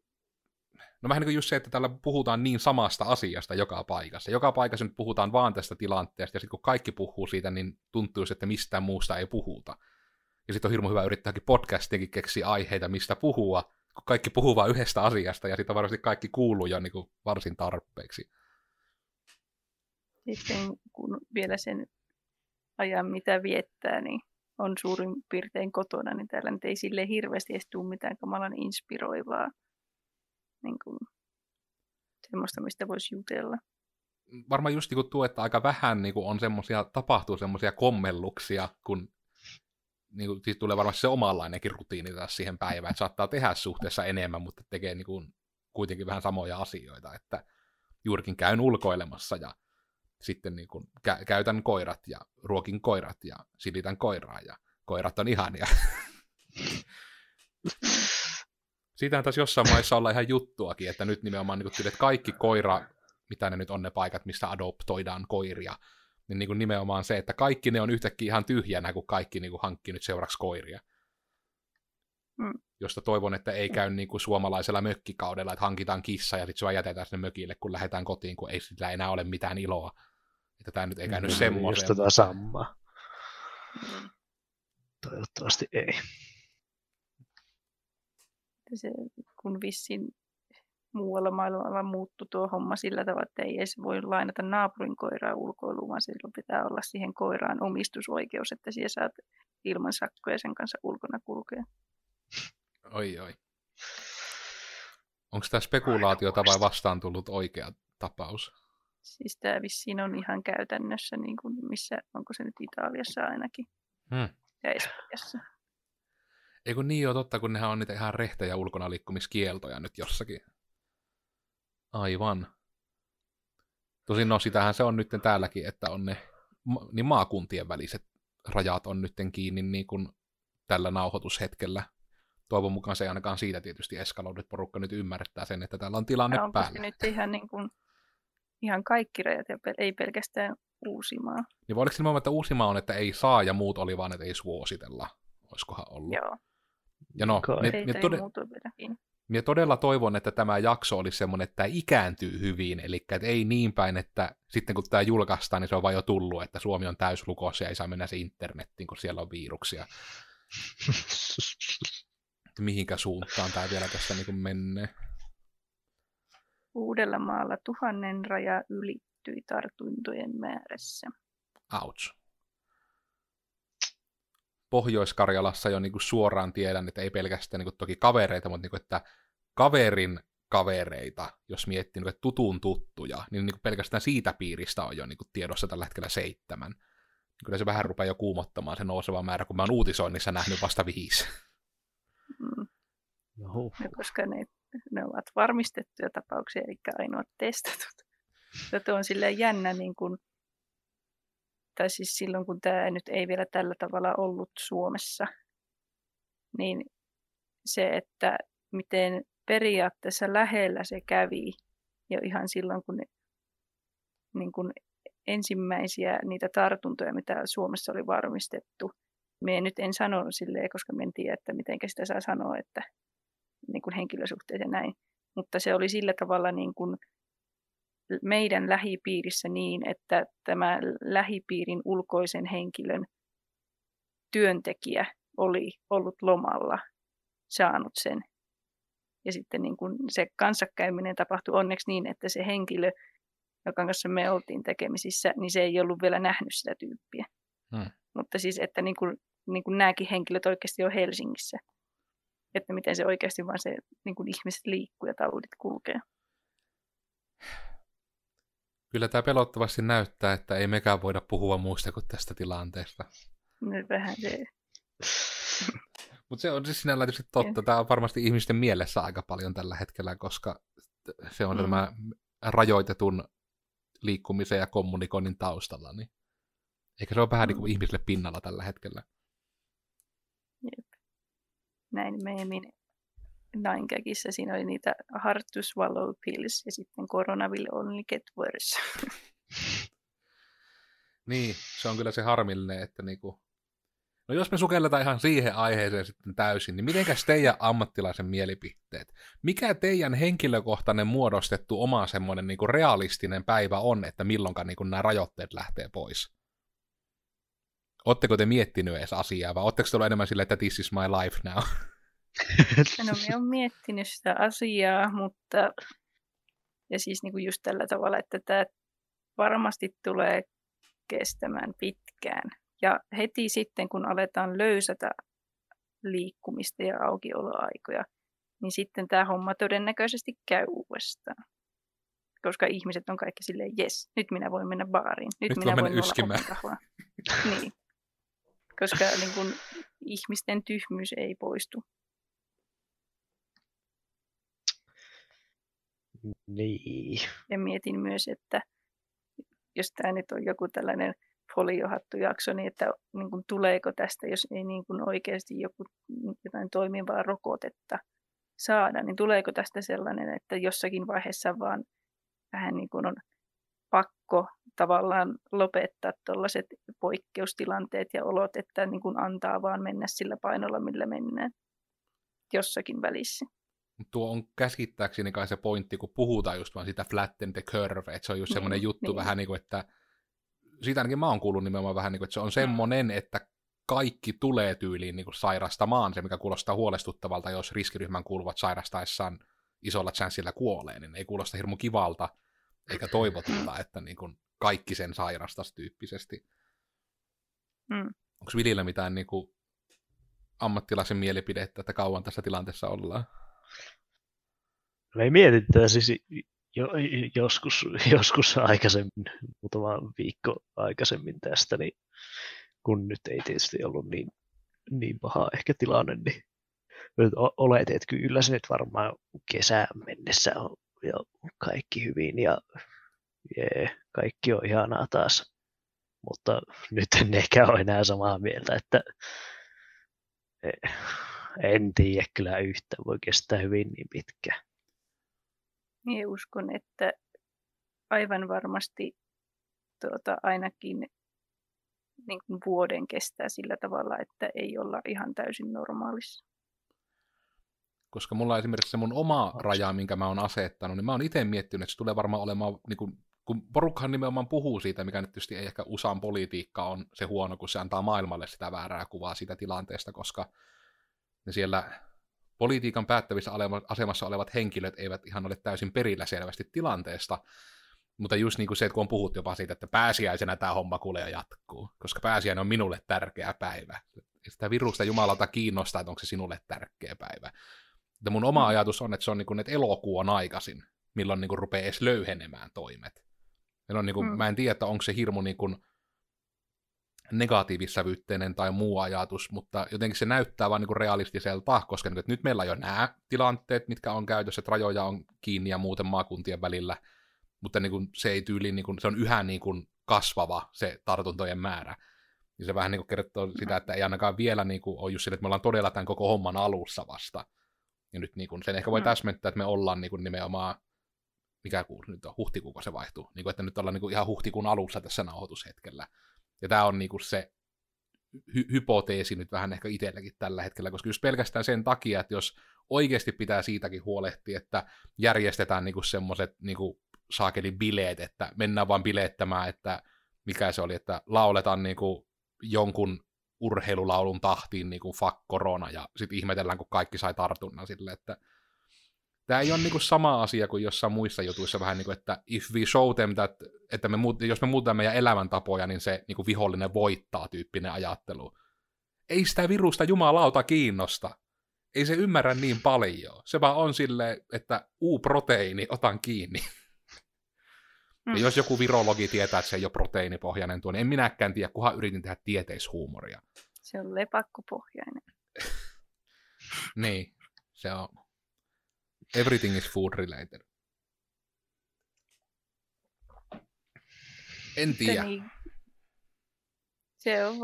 No vähän niin kuin just se, että täällä puhutaan niin samasta asiasta joka paikassa. Joka paikassa nyt puhutaan vaan tästä tilanteesta, ja sitten kun kaikki puhuu siitä, niin tuntuu, että mistään muusta ei puhuta. Ja sitten on hirmu hyvä yrittääkin podcastiakin keksiä aiheita, mistä puhua, kun kaikki puhuu vain yhdestä asiasta, ja sitten varmasti kaikki kuuluu jo niin kuin varsin tarpeeksi.
Sitten kun vielä sen ajan, mitä viettää, niin on suurin piirtein kotona, niin täällä nyt ei sille hirveästi edes tule mitään kamalan inspiroivaa. Niin kuin, semmoista, mistä voisi jutella.
Varmaan just niin tuo, että aika vähän niin kuin on semmosia, tapahtuu semmoisia kommelluksia, kun niin kuin, siis tulee varmasti se omanlainenkin rutiini taas siihen päivään, että saattaa tehdä suhteessa enemmän, mutta tekee niin kuin, kuitenkin vähän samoja asioita, että juurikin käyn ulkoilemassa ja sitten niin kuin, kä- käytän koirat ja ruokin koirat ja silitän koiraa ja koirat on ihania. Siitähän taas jossain maissa olla ihan juttuakin, että nyt nimenomaan niin kuin, että kaikki koira, mitä ne nyt on ne paikat, mistä adoptoidaan koiria, niin, niin kuin nimenomaan se, että kaikki ne on yhtäkkiä ihan tyhjänä, kun kaikki niin kuin hankkii nyt seuraavaksi koiria.
Mm.
Josta toivon, että ei käy niin kuin suomalaisella mökkikaudella, että hankitaan kissa ja sitten se vaan jätetään sinne mökille, kun lähdetään kotiin, kun ei sillä enää ole mitään iloa. Että tämä nyt ei käynyt
Just
semmoiseen.
tota samaa.
Mm.
Toivottavasti ei.
Se, kun vissiin muualla maailmalla muuttui tuo homma sillä tavalla, että ei edes voi lainata naapurin koiraa ulkoiluun, vaan silloin pitää olla siihen koiraan omistusoikeus, että siellä saat ilman sakkoja sen kanssa ulkona kulkea.
Oi, oi. Onko tämä spekulaatiota vai vastaan tullut oikea tapaus?
Siis tämä vissiin on ihan käytännössä, niin kuin missä, onko se nyt Italiassa ainakin
Hmm.
ja Espanjassa.
Ei kun niin on totta, kun nehän on niitä ihan rehtejä ulkona liikkumiskieltoja nyt jossakin. Aivan. Tosin no sitähän se on nyt täälläkin, että on ne niin maakuntien väliset rajat on nyt kiinni niin kuin tällä nauhoitushetkellä. Toivon mukaan se ei ainakaan siitä tietysti eskaloidu, että porukka nyt ymmärtää sen, että täällä on tilanne
Ja onko se
päällä.
nyt ihan, niin kuin, ihan kaikki rajat, ja pel- ei pelkästään Uusimaa.
Niin vai oliko se että Uusimaa on, että ei saa ja muut oli vaan, että ei suositella? Olisikohan ollut?
Joo,
Ja no,
Kai.
ei
tode. Minä todella toivon, että tämä jakso olisi semmoinen, että tämä ikääntyy hyvin, eli että ei niin päin, että sitten kun tämä julkaistaan, niin se on vain jo tullut, että Suomi on täyslukossa ja ei saa mennä se internettiin, kun siellä on viruksia. Mihinkä suuntaan tämä vielä tässä niin menee?
Uudellamaalla tuhannen raja ylittyi tartuntojen määrässä.
Ouch. Pohjois-Karjalassa jo niin kuin suoraan tiedän, että ei pelkästään niin kuin toki kavereita, mutta niin kuin, että kaverin kavereita, jos miettii niin kuin, että tutun tuttuja, niin, niin kuin pelkästään siitä piiristä on jo niin kuin tiedossa tällä hetkellä seitsemän. Kyllä se vähän rupeaa jo kuumottamaan se nouseva määrä, kun mä oon uutisoinnissa nähnyt vasta viisi.
Mm.
No,
koska ne, ne ovat varmistettuja tapauksia, eli ainoat testatut. Ja tuo on silleen jännä, niin kuin, tai siis silloin kun tämä nyt ei vielä tällä tavalla ollut Suomessa, niin se, että miten periaatteessa lähellä se kävi jo ihan silloin, kun, ne, niin kun ensimmäisiä niitä tartuntoja, mitä Suomessa oli varmistettu, me nyt en sanonut silleen, koska me en tiedä, että miten sitä saa sanoa, että niin kuin henkilösuhteet ja näin. Mutta se oli sillä tavalla niin kuin meidän lähipiirissä niin, että tämä lähipiirin ulkoisen henkilön työntekijä oli ollut lomalla saanut sen. Ja sitten niin kuin se kanssakäyminen tapahtui onneksi niin, että se henkilö joka kanssa me oltiin tekemisissä, niin se ei ollut vielä nähnyt sitä tyyppiä. Hmm. Mutta siis, että niin kuin, niin kuin nämäkin henkilöt oikeasti on Helsingissä. Että miten se oikeasti vaan se niin kuin ihmiset liikkuu ja taudit kulkee.
Kyllä tämä pelottavasti näyttää, että ei mekään voida puhua muusta kuin tästä tilanteesta.
No vähän se.
Mutta se on siis sinällä tietysti totta. Tämä on varmasti ihmisten mielessä aika paljon tällä hetkellä, koska se on mm. tämä rajoitetun liikkumisen ja kommunikoinnin taustalla. Niin ehkä se on vähän mm. niin kuin ihmisille pinnalla tällä hetkellä.
Jep. Näin meemin Ninegagissä siinä oli niitä hard to swallow pills ja sitten corona will only get worse.
niin, se on kyllä se harmillinen, että niinku... No jos me sukelletaan ihan siihen aiheeseen sitten täysin, niin mitenkäs teidän ammattilaisen mielipiteet? Mikä teidän henkilökohtainen muodostettu oma semmoinen niinku realistinen päivä on, että milloinka niinku nämä rajoitteet lähtee pois? Oletteko te miettinyt edes asiaa, vai oletteko te enemmän silleen, että this is my life now?
No me on miettinyt sitä asiaa, mutta ja siis niin kuin just tällä tavalla, että tämä varmasti tulee kestämään pitkään. Ja heti sitten, kun aletaan löysätä liikkumista ja aukioloaikoja, niin sitten tämä homma todennäköisesti käy uudestaan. Koska ihmiset on kaikki silleen, jes, nyt minä voin mennä baariin. Nyt, nyt minä voin olla niin. Koska niin kun, ihmisten tyhmyys ei poistu.
Niin.
Ja mietin myös, että jos tämä nyt on joku tällainen foliohattujakso, niin että niin kuin, tuleeko tästä, jos ei niin kuin oikeasti joku jotain toimivaa rokotetta saada, niin tuleeko tästä sellainen, että jossakin vaiheessa vaan vähän niin kuin on pakko tavallaan lopettaa tuollaiset poikkeustilanteet ja olot, että niin kuin antaa vaan mennä sillä painolla, millä mennään jossakin välissä.
Tuo on käsittääkseni kai se pointti, kun puhutaan just vaan sitä flatten the curve, että se on just niin, semmoinen juttu niin. vähän niin kuin, että siitä ainakin mä oon kuullut nimenomaan vähän niin kuin, että se on semmoinen, että kaikki tulee tyyliin niin kuin sairastamaan, se mikä kuulostaa huolestuttavalta, jos riskiryhmän kuuluvat sairastaessaan isolla chanssilla kuolee, niin ei kuulosta hirmu kivalta, eikä toivotulta, että niin kuin kaikki sen sairastaisi tyyppisesti. Mm. Onko Vilillä mitään niin kuin ammattilaisen mielipidettä, että kauan tässä tilanteessa ollaan?
Me mietitään siis jo, joskus, joskus aikaisemmin, muutama viikko aikaisemmin tästä, niin kun nyt ei tietysti ollut niin, niin paha ehkä tilanne, niin olet, että kyllä se nyt varmaan kesään mennessä on jo kaikki hyvin ja jee, kaikki on ihanaa taas. Mutta nyt en ehkä ole enää samaa mieltä, että eh, en tiedä kyllä yhtä, voi kestää hyvin niin pitkään.
Minä uskon, että aivan varmasti tuota, ainakin niin kuin vuoden kestää sillä tavalla, että ei olla ihan täysin normaalissa.
Koska mulla on esimerkiksi se mun oma raja, minkä mä oon asettanut, niin mä oon itse miettinyt, että se tulee varmaan olemaan, niin kuin, kun porukkahan nimenomaan puhuu siitä, mikä nyt tietysti ei ehkä USAn politiikka on se huono, kun se antaa maailmalle sitä väärää kuvaa siitä tilanteesta, koska ne siellä politiikan päättävissä asemassa olevat henkilöt eivät ihan ole täysin perillä selvästi tilanteesta, mutta just niin kuin se, että kun on puhuttu jopa siitä, että pääsiäisenä tämä homma kuulee jatkuu, koska pääsiäinen on minulle tärkeä päivä. Sitä virusta Jumalalta kiinnostaa, että onko se sinulle tärkeä päivä. Mutta mun oma mm. ajatus on, että se on niin kuin, että elokuu on aikaisin, milloin niin kuin rupeaa edes löyhenemään toimet. on niin kuin, mm. Mä en tiedä, että onko se hirmu niin kuin, negatiivissävytteinen tai muu ajatus, mutta jotenkin se näyttää vain niin realistiselta, koska niin, nyt meillä on jo nämä tilanteet, mitkä on käytössä, että rajoja on kiinni ja muuten maakuntien välillä, mutta niin kuin se ei tyyli, niin kuin, se on yhä niin kuin kasvava se tartuntojen määrä. Ja se vähän niin kuin kertoo sitä, että ei ainakaan vielä niin kuin ole just sille, että me ollaan todella tämän koko homman alussa vasta. Ja nyt niin kuin, sen ehkä voi mm. täsmentää, että me ollaan niin kuin nimenomaan, mikä kuu nyt on, huhtikuuko se vaihtuu, niin kuin, että nyt ollaan niin kuin ihan huhtikuun alussa tässä nauhoitushetkellä. Ja tämä on niinku se hy- hypoteesi nyt vähän ehkä itselläkin tällä hetkellä, koska just pelkästään sen takia, että jos oikeasti pitää siitäkin huolehtia, että järjestetään niinku semmoiset niinku saakeli bileet, että mennään vaan bileettämään, että mikä se oli, että lauletaan niinku jonkun urheilulaulun tahtiin niin kuin fuck korona, ja sitten ihmetellään, kun kaikki sai tartunnan sille, että Tämä ei ole niin kuin sama asia kuin jossain muissa jutuissa vähän niin kuin, että if we show them that, että me muut, jos me muutamme meidän elämäntapoja, niin se niin kuin vihollinen voittaa tyyppinen ajattelu. Ei sitä virusta jumalauta kiinnosta. Ei se ymmärrä niin paljon. Se vaan on sille, että U-proteiini, otan kiinni. Mm. Ja jos joku virologi tietää, että se ei ole proteiinipohjainen tuo, niin en minäkään tiedä, kunhan yritin tehdä tieteishuumoria.
Se on lepakkopohjainen.
niin, se on. Everything is food related. En tiedä. Niin.
Se on,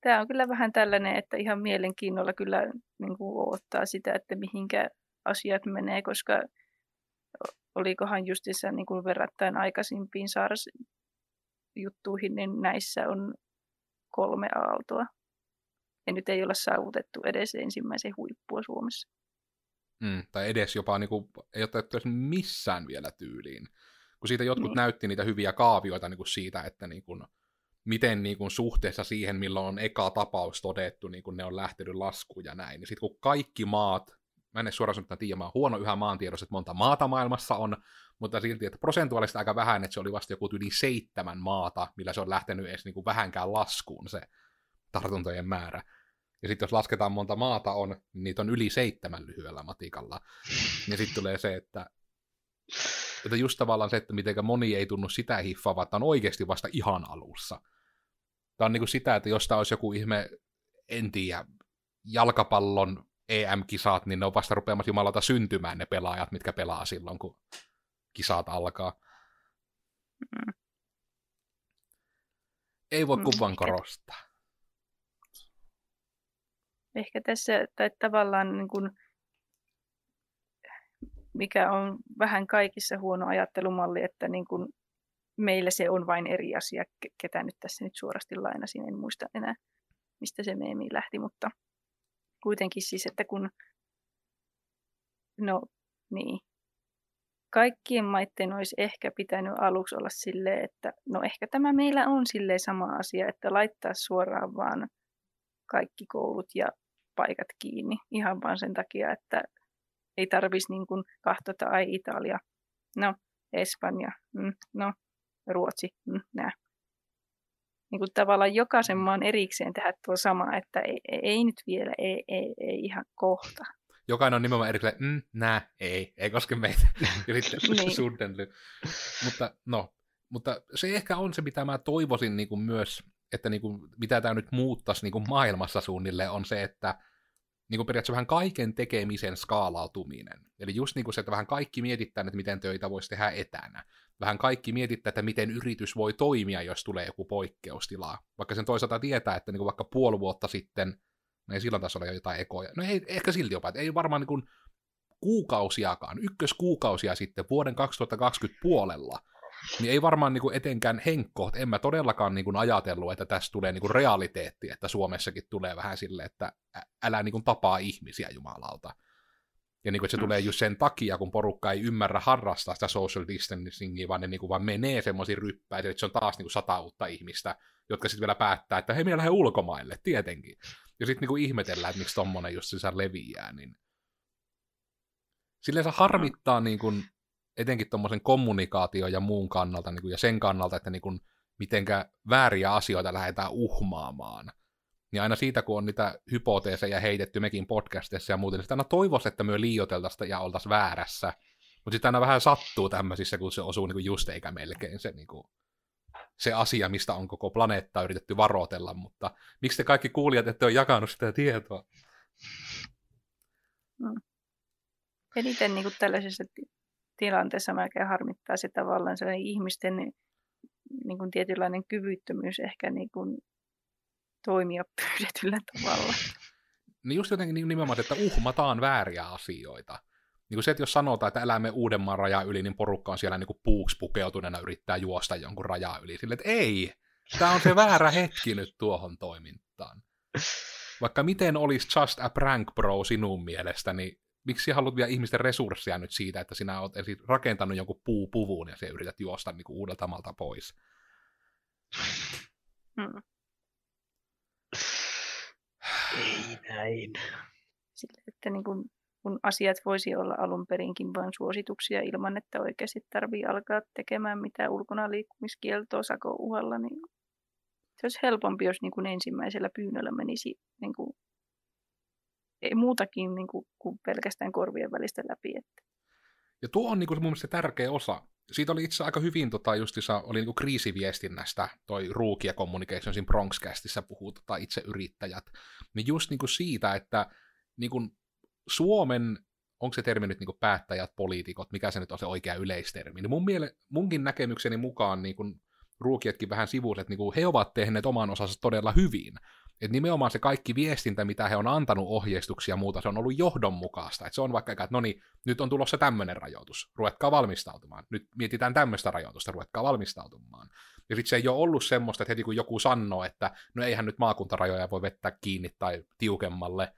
tämä on kyllä vähän tällainen, että ihan mielenkiinnolla kyllä niin kuin ottaa sitä, että mihinkä asiat menee, koska olikohan justissa niin kuin verrattain aikaisimpiin SARS-juttuihin, niin näissä on kolme aaltoa. Ja nyt ei olla saavutettu edes ensimmäisen huippua Suomessa.
Mm, tai edes jopa niin kuin, ei ole missään vielä tyyliin. Kun siitä jotkut niin. näytti niitä hyviä kaavioita niin kuin siitä, että niin kuin, miten niin kuin, suhteessa siihen, milloin on eka tapaus todettu, niin kuin ne on lähtenyt laskuun ja näin. Niin sitten kun kaikki maat, mä en suoraan sanoa, tiedä, mä oon huono yhä maantiedossa, että monta maata maailmassa on, mutta silti, että prosentuaalisesti aika vähän, että se oli vasta joku yli seitsemän maata, millä se on lähtenyt edes niin kuin, vähänkään laskuun se tartuntojen määrä. Ja sitten jos lasketaan monta maata on, niin niitä on yli seitsemän lyhyellä matikalla. Ja sitten tulee se, että, että just tavallaan se, että miten moni ei tunnu sitä hiffaa, vaan on oikeasti vasta ihan alussa. Tämä on niin kuin sitä, että jos tämä olisi joku ihme, en tiedä, jalkapallon EM-kisat, niin ne on vasta rupeamassa jumalauta syntymään ne pelaajat, mitkä pelaa silloin, kun kisat alkaa. Mm. Ei voi mm, kuvan korostaa
ehkä tässä, tai tavallaan niin kuin, mikä on vähän kaikissa huono ajattelumalli, että niin kuin meillä se on vain eri asia, ketä nyt tässä nyt suorasti lainasin, en muista enää, mistä se meemi lähti, mutta kuitenkin siis, että kun, no niin, kaikkien maiden olisi ehkä pitänyt aluksi olla silleen, että no ehkä tämä meillä on silleen sama asia, että laittaa suoraan vaan kaikki koulut ja paikat kiinni ihan vaan sen takia, että ei tarvitsisi niin kuin ai Italia, no Espanja, mm, no Ruotsi, mm, nää. Niin kuin tavallaan jokaisen maan erikseen tehdä tuo sama, että ei, ei, ei nyt vielä, ei, ei, ei ihan kohta.
Jokainen on nimenomaan erikseen, mm, nää, ei, ei koske meitä. ja sitten niin. Mutta no, mutta se ehkä on se, mitä mä toivoisin niin kuin myös että niin kuin, mitä tämä nyt muuttaisi niin kuin maailmassa suunnilleen, on se, että niin kuin periaatteessa vähän kaiken tekemisen skaalautuminen. Eli just niin kuin se, että vähän kaikki mietittää, että miten töitä voisi tehdä etänä. Vähän kaikki mietittää, että miten yritys voi toimia, jos tulee joku poikkeustila. Vaikka sen toisaalta tietää, että niin kuin vaikka puoli vuotta sitten, no ei silloin taas ole jotain ekoja. No ei, ehkä silti jopa, että ei varmaan niin kuin kuukausiakaan, ykköskuukausia sitten vuoden 2020 puolella, niin ei varmaan niin kuin etenkään henkko, en mä todellakaan niin kuin ajatellut, että tässä tulee niin kuin realiteetti, että Suomessakin tulee vähän sille, että älä niin kuin tapaa ihmisiä jumalalta. Ja niin kuin, että se mm. tulee just sen takia, kun porukka ei ymmärrä harrastaa sitä social distancingia, vaan ne niin kuin vaan menee semmoisiin ryppäisiin, että se on taas niin kuin sata uutta ihmistä, jotka sitten vielä päättää, että hei, minä lähden ulkomaille, tietenkin. Ja sitten niin ihmetellään, että miksi tommonen just se leviää, niin silleen se harmittaa niin kuin etenkin tuommoisen kommunikaation ja muun kannalta, niin kuin, ja sen kannalta, että niin kuin, mitenkä vääriä asioita lähdetään uhmaamaan. Niin aina siitä, kun on niitä hypoteeseja heitetty mekin podcastissa ja muuten, niin aina toivoisi, että me liioiteltaisiin ja oltaisiin väärässä. Mutta sitten aina vähän sattuu tämmöisissä, kun se osuu niin kuin just eikä melkein se, niin kuin, se asia, mistä on koko planeetta yritetty varoitella, mutta miksi te kaikki kuulijat ette ole jakanut sitä tietoa?
Mm. Eniten niin kuin tällaisessa tilanteessa melkein harmittaa se tavallaan se ihmisten niin kuin tietynlainen kyvyttömyys ehkä niin kuin toimia pyydetyllä tavalla.
Niin just jotenkin niin nimenomaan, että uhmataan vääriä asioita. Niin kuin se, että jos sanotaan, että elämme Uudenmaan raja yli, niin porukka on siellä niin kuin puuksi pukeutuneena yrittää juosta jonkun rajaa yli. Sille, että ei, tämä on se väärä hetki nyt tuohon toimintaan. Vaikka miten olisi Just a Prank Bro sinun mielestä, niin miksi haluat vielä ihmisten resursseja nyt siitä, että sinä olet rakentanut jonkun puupuvun ja se yrität juosta niin kuin uudelta malta pois?
Hmm. Ei näin.
Sille, että niin kuin kun asiat voisi olla alun perinkin vain suosituksia ilman, että oikeasti tarvii alkaa tekemään mitään ulkona liikkumiskieltoa sako uhalla, niin se olisi helpompi, jos niin kuin ensimmäisellä pyynnöllä menisi niin kuin, ei muutakin niin kuin, kuin pelkästään korvien välistä läpi. Että.
Ja tuo on niin kuin, mun mielestä tärkeä osa. Siitä oli itse aika hyvin, tota, justissa, oli niin kuin kriisiviestinnästä, toi Ruukia Communicationsin Bronxcastissa puhuu tota, itse yrittäjät. Niin just niin kuin siitä, että niin kuin Suomen, onko se termi nyt niin kuin päättäjät, poliitikot, mikä se nyt on se oikea yleistermi, niin mun miele, munkin näkemykseni mukaan niin kuin ruukietkin vähän sivuille, että niin kuin he ovat tehneet oman osansa todella hyvin. Että nimenomaan se kaikki viestintä, mitä he on antanut ohjeistuksia ja muuta, se on ollut johdonmukaista. Että se on vaikka, että no niin, nyt on tulossa tämmöinen rajoitus, ruvetkaa valmistautumaan. Nyt mietitään tämmöistä rajoitusta, ruvetkaa valmistautumaan. Ja sitten se ei ole ollut semmoista, että heti kun joku sanoo, että no eihän nyt maakuntarajoja voi vettää kiinni tai tiukemmalle,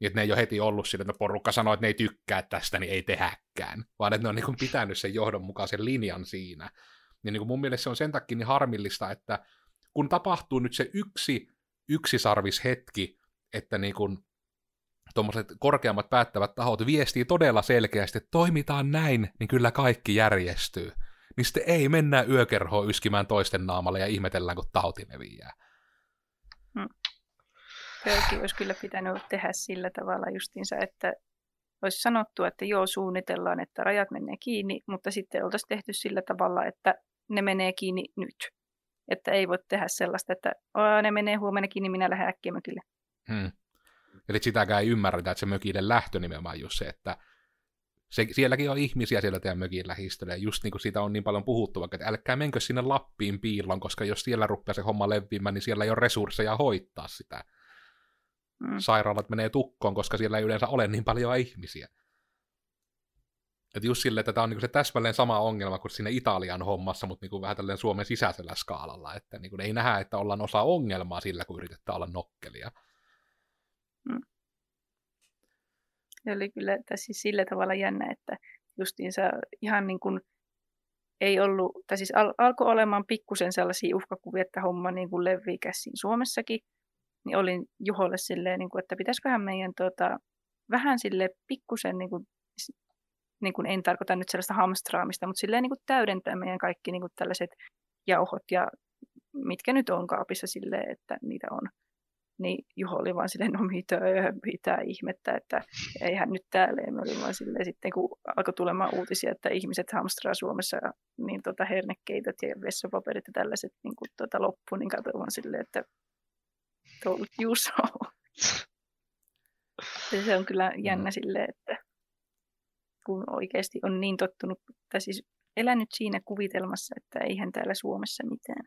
niin että ne ei ole heti ollut sillä, että porukka sanoo, että ne ei tykkää tästä, niin ei tehäkään. Vaan että ne on niin kuin pitänyt sen johdonmukaisen linjan siinä. Niin, niin kuin mun mielestä se on sen takia niin harmillista, että kun tapahtuu nyt se yksi yksisarvishetki, että niin kuin tuommoiset korkeammat päättävät tahot viestii todella selkeästi, että toimitaan näin, niin kyllä kaikki järjestyy. Niin sitten ei mennä yökerhoon yskimään toisten naamalle ja ihmetellään, kun tauti leviää.
Hmm. Olisi kyllä pitänyt tehdä sillä tavalla justiinsa, että olisi sanottu, että joo, suunnitellaan, että rajat menee kiinni, mutta sitten oltaisiin tehty sillä tavalla, että ne menee kiinni nyt. Että ei voi tehdä sellaista, että ne menee huomenna kiinni, minä lähden äkkiä mökille.
Hmm. Eli sitäkään ei ymmärretä, että se mökille lähtö nimenomaan just se, että se, sielläkin on ihmisiä siellä teidän mökin lähistöllä, ja just niin kuin siitä on niin paljon puhuttu, vaikka, että älkää menkö sinne Lappiin piilon, koska jos siellä rupeaa se homma leviämään, niin siellä ei ole resursseja hoitaa sitä. Mm. Sairaalat menee tukkoon, koska siellä ei yleensä ole niin paljon ihmisiä. Että just silleen, että tämä on niinku se täsmälleen sama ongelma kuin sinne Italian hommassa, mutta niinku vähän tälleen Suomen sisäisellä skaalalla, että niinku ei nähdä, että ollaan osa ongelmaa sillä, kun yritetään olla nokkelia.
Mm. Ja oli kyllä että siis sillä tavalla jännä, että justiinsa ihan niin kuin ei ollut, tai siis al- alkoi olemaan pikkusen sellaisia uhkakuvia, että homma niin kuin levii käsiin Suomessakin, niin olin Juholle silleen, niin kuin, että pitäisiköhän meidän tota, vähän sille pikkusen niin kuin, niin kuin en tarkoita nyt sellaista hamstraamista, mutta silleen niin kuin täydentää meidän kaikki niin kuin tällaiset jauhot ja mitkä nyt on kaapissa silleen, että niitä on. Niin Juho oli vaan silleen, no mitä, mitä ihmettä, että eihän nyt täällä. Me oli vaan silleen sitten, kun alkoi tulemaan uutisia, että ihmiset hamstraa Suomessa, niin tota hernekeitot ja vessapaperit ja tällaiset niin kuin tota loppu, niin katsoin vaan silleen, että told you so. se on kyllä jännä mm. silleen, että kun oikeasti on niin tottunut, tai siis elänyt siinä kuvitelmassa, että eihän täällä Suomessa mitään.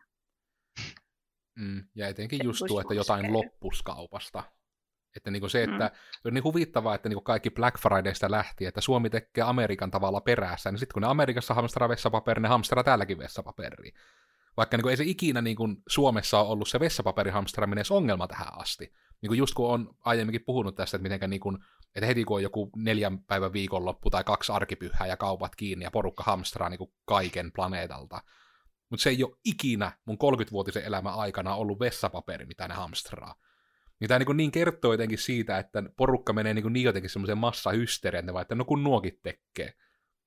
Mm, ja etenkin just tuo, että jotain loppuskaupasta. Että niin se, että mm. on niin huvittavaa, että niin kaikki Black Fridaysta lähti, että Suomi tekee Amerikan tavalla perässä, niin sitten kun ne Amerikassa hamstraa vessapaperi, ne hamstraa täälläkin vessapaperi. Vaikka niin kuin ei se ikinä niin kuin Suomessa ole ollut se vessapaperihamstraaminen ongelma tähän asti. Niin kuin just kun on aiemminkin puhunut tästä, että mitenkä niin kuin, että heti kun on joku neljän päivän viikonloppu tai kaksi arkipyhää ja kaupat kiinni ja porukka hamstraa niin kuin kaiken planeetalta. Mutta se ei ole ikinä mun 30-vuotisen elämän aikana ollut vessapaperi, mitä ne hamstraa. Niin tämä niin, niin kertoo jotenkin siitä, että porukka menee niin, niin jotenkin semmoiseen massahysteriaan, että no kun nuokit tekee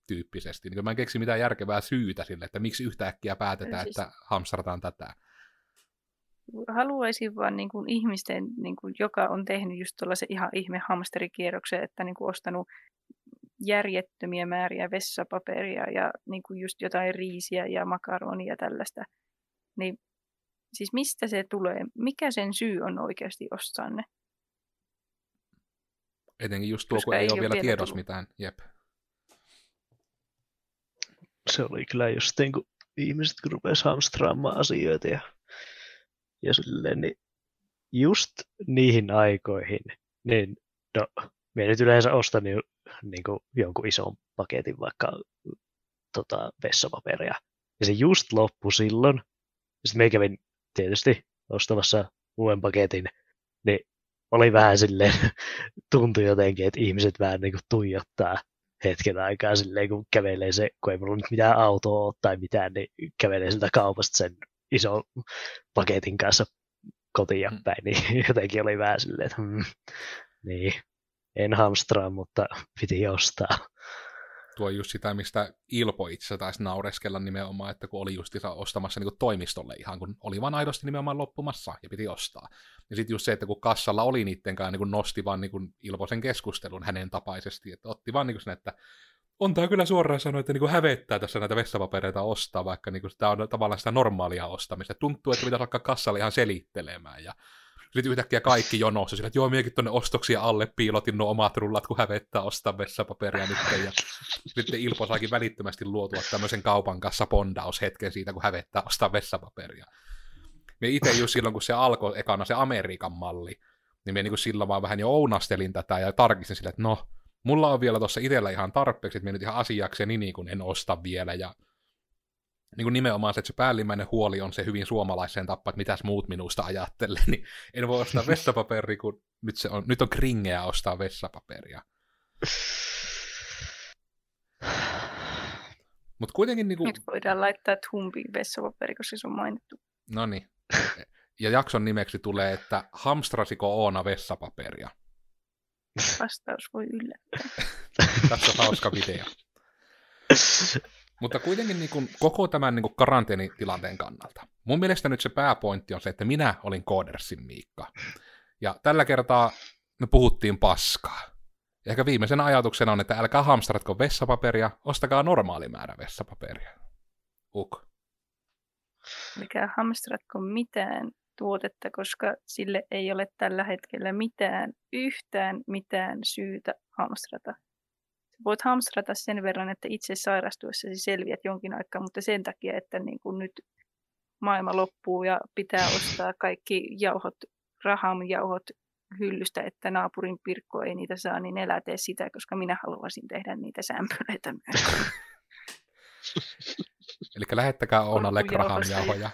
tyyppisesti. Niin mä en keksi mitään järkevää syytä sille, että miksi yhtäkkiä päätetään, siis... että hamstrataan tätä.
Haluaisin vaan niin kuin ihmisten, niin kuin, joka on tehnyt just tuollaisen ihan ihme hamsterikierroksen, että niin kuin ostanut järjettömiä määriä vessapaperia ja niin kuin just jotain riisiä ja makaronia ja tällaista. Niin siis mistä se tulee? Mikä sen syy on oikeasti ostaa ne?
Etenkin just tuo, Koska kun ei, ei ole vielä tiedossa mitään. Jep
se oli kyllä just niin kuin ihmiset, kun rupesi hamstraamaan asioita ja, ja silleen, niin just niihin aikoihin, niin no, me nyt yleensä ostan niin, niin kuin jonkun ison paketin vaikka tota, vessapaperia. Ja se just loppui silloin. Sitten me kävin tietysti ostamassa uuden paketin, niin oli vähän silleen, tuntui jotenkin, että ihmiset vähän niin kuin tuijottaa hetken aikaa silleen, kun kävelee se, kun ei mulla nyt mitään autoa ole tai mitään, niin kävelee siltä kaupasta sen ison paketin kanssa kotiin mm. päin, niin jotenkin oli vähän silleen, että hmm, niin, en hamstraa, mutta piti ostaa.
Tuo just sitä, mistä Ilpo itse taisi naureskella nimenomaan, että kun oli just ostamassa niin toimistolle ihan, kun oli vaan aidosti nimenomaan loppumassa ja piti ostaa. Ja sitten just se, että kun kassalla oli niiden kanssa, niin nosti vaan niin Ilposen keskustelun hänen tapaisesti, että otti vaan niin sen, että on tämä kyllä suoraan sanoa, että niin kuin hävettää tässä näitä vessapapereita ostaa, vaikka niin kuin tämä on tavallaan sitä normaalia ostamista. Tuntuu, että pitäisi alkaa kassalle ihan selittelemään. Ja sitten yhtäkkiä kaikki jonossa, sillä, että joo, minäkin tuonne ostoksia alle piilotin nuo omat rullat, kun hävettää ostaa vessapaperia nyt. Ja sitten Ilpo saakin välittömästi luotua tämmöisen kaupan kanssa hetken siitä, kun hävettää ostaa vessapaperia. Me itse just silloin, kun se alkoi ekana se Amerikan malli, niin me niin silloin vaan vähän jo ounastelin tätä ja tarkistin sille, että no, mulla on vielä tuossa itsellä ihan tarpeeksi, että me nyt ihan asiakseni niin kuin en osta vielä, ja niin kuin nimenomaan se, että se päällimmäinen huoli on se hyvin suomalaiseen tappa, että mitäs muut minusta ajattelee, niin en voi ostaa vessapaperia, kun nyt, se on, nyt on kringeä ostaa vessapaperia. Mutta kuitenkin niin kuin...
Nyt voidaan laittaa humpi vessapaperi, koska se on mainittu.
No niin. Ja jakson nimeksi tulee, että hamstrasiko Oona vessapaperia?
Vastaus voi yllättää.
Tässä on hauska video. Mutta kuitenkin niin kuin, koko tämän niin kuin, karanteenitilanteen kannalta. Mun mielestä nyt se pääpointti on se, että minä olin Koodersin Miikka. Ja tällä kertaa me puhuttiin paskaa. Ja ehkä viimeisenä ajatuksena on, että älkää hamstratko vessapaperia, ostakaa normaali määrä vessapaperia. Uk.
Mikä hamstratko mitään tuotetta, koska sille ei ole tällä hetkellä mitään, yhtään mitään syytä hamstrata. Voit hamstrata sen verran, että itse sairastuessasi selviät jonkin aikaa, mutta sen takia, että niin kuin nyt maailma loppuu ja pitää ostaa kaikki jauhot, jauhot hyllystä, että naapurin pirkko ei niitä saa, niin elä tee sitä, koska minä haluaisin tehdä niitä sämpyleitä myös.
Eli lähettäkää Ounalle jauhoja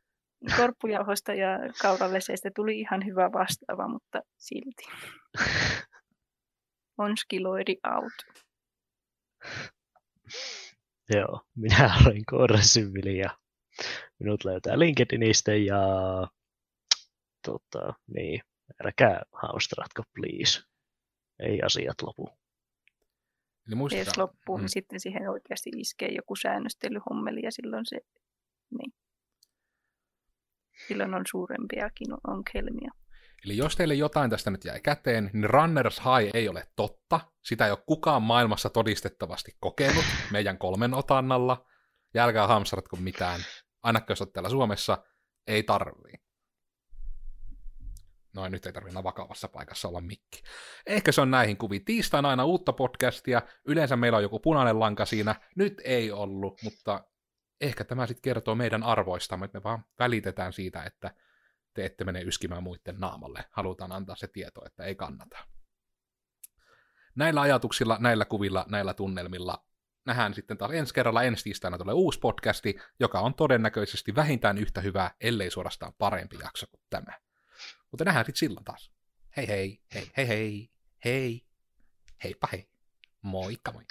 korppujauhoista ja kauraleseistä tuli ihan hyvä vastaava, mutta silti. On skiloidi out.
Joo, minä olen Korresymvili ja minut löytää LinkedInistä ja tota, niin, älkää haustratko please. Ei asiat lopu.
Eli muistetaan. Jos loppuu, mm. niin sitten siihen oikeasti iskee joku säännöstelyhommeli ja silloin se, niin silloin on suurempiakin ongelmia.
Eli jos teille jotain tästä nyt jäi käteen, niin Runners High ei ole totta. Sitä ei ole kukaan maailmassa todistettavasti kokenut meidän kolmen otannalla. Ja älkää hamstratko mitään. Ainakin jos täällä Suomessa, ei tarvii. Noin, nyt ei tarvitse vakavassa paikassa olla mikki. Ehkä se on näihin kuviin. Tiistaina aina uutta podcastia. Yleensä meillä on joku punainen lanka siinä. Nyt ei ollut, mutta ehkä tämä sitten kertoo meidän arvoistamme, että me vaan välitetään siitä, että te ette mene yskimään muiden naamalle. Halutaan antaa se tieto, että ei kannata. Näillä ajatuksilla, näillä kuvilla, näillä tunnelmilla nähdään sitten taas ensi kerralla ensi tiistaina tulee uusi podcasti, joka on todennäköisesti vähintään yhtä hyvä, ellei suorastaan parempi jakso kuin tämä. Mutta nähdään sitten silloin taas. Hei hei, hei hei hei, hei, heippa hei, moikka moi.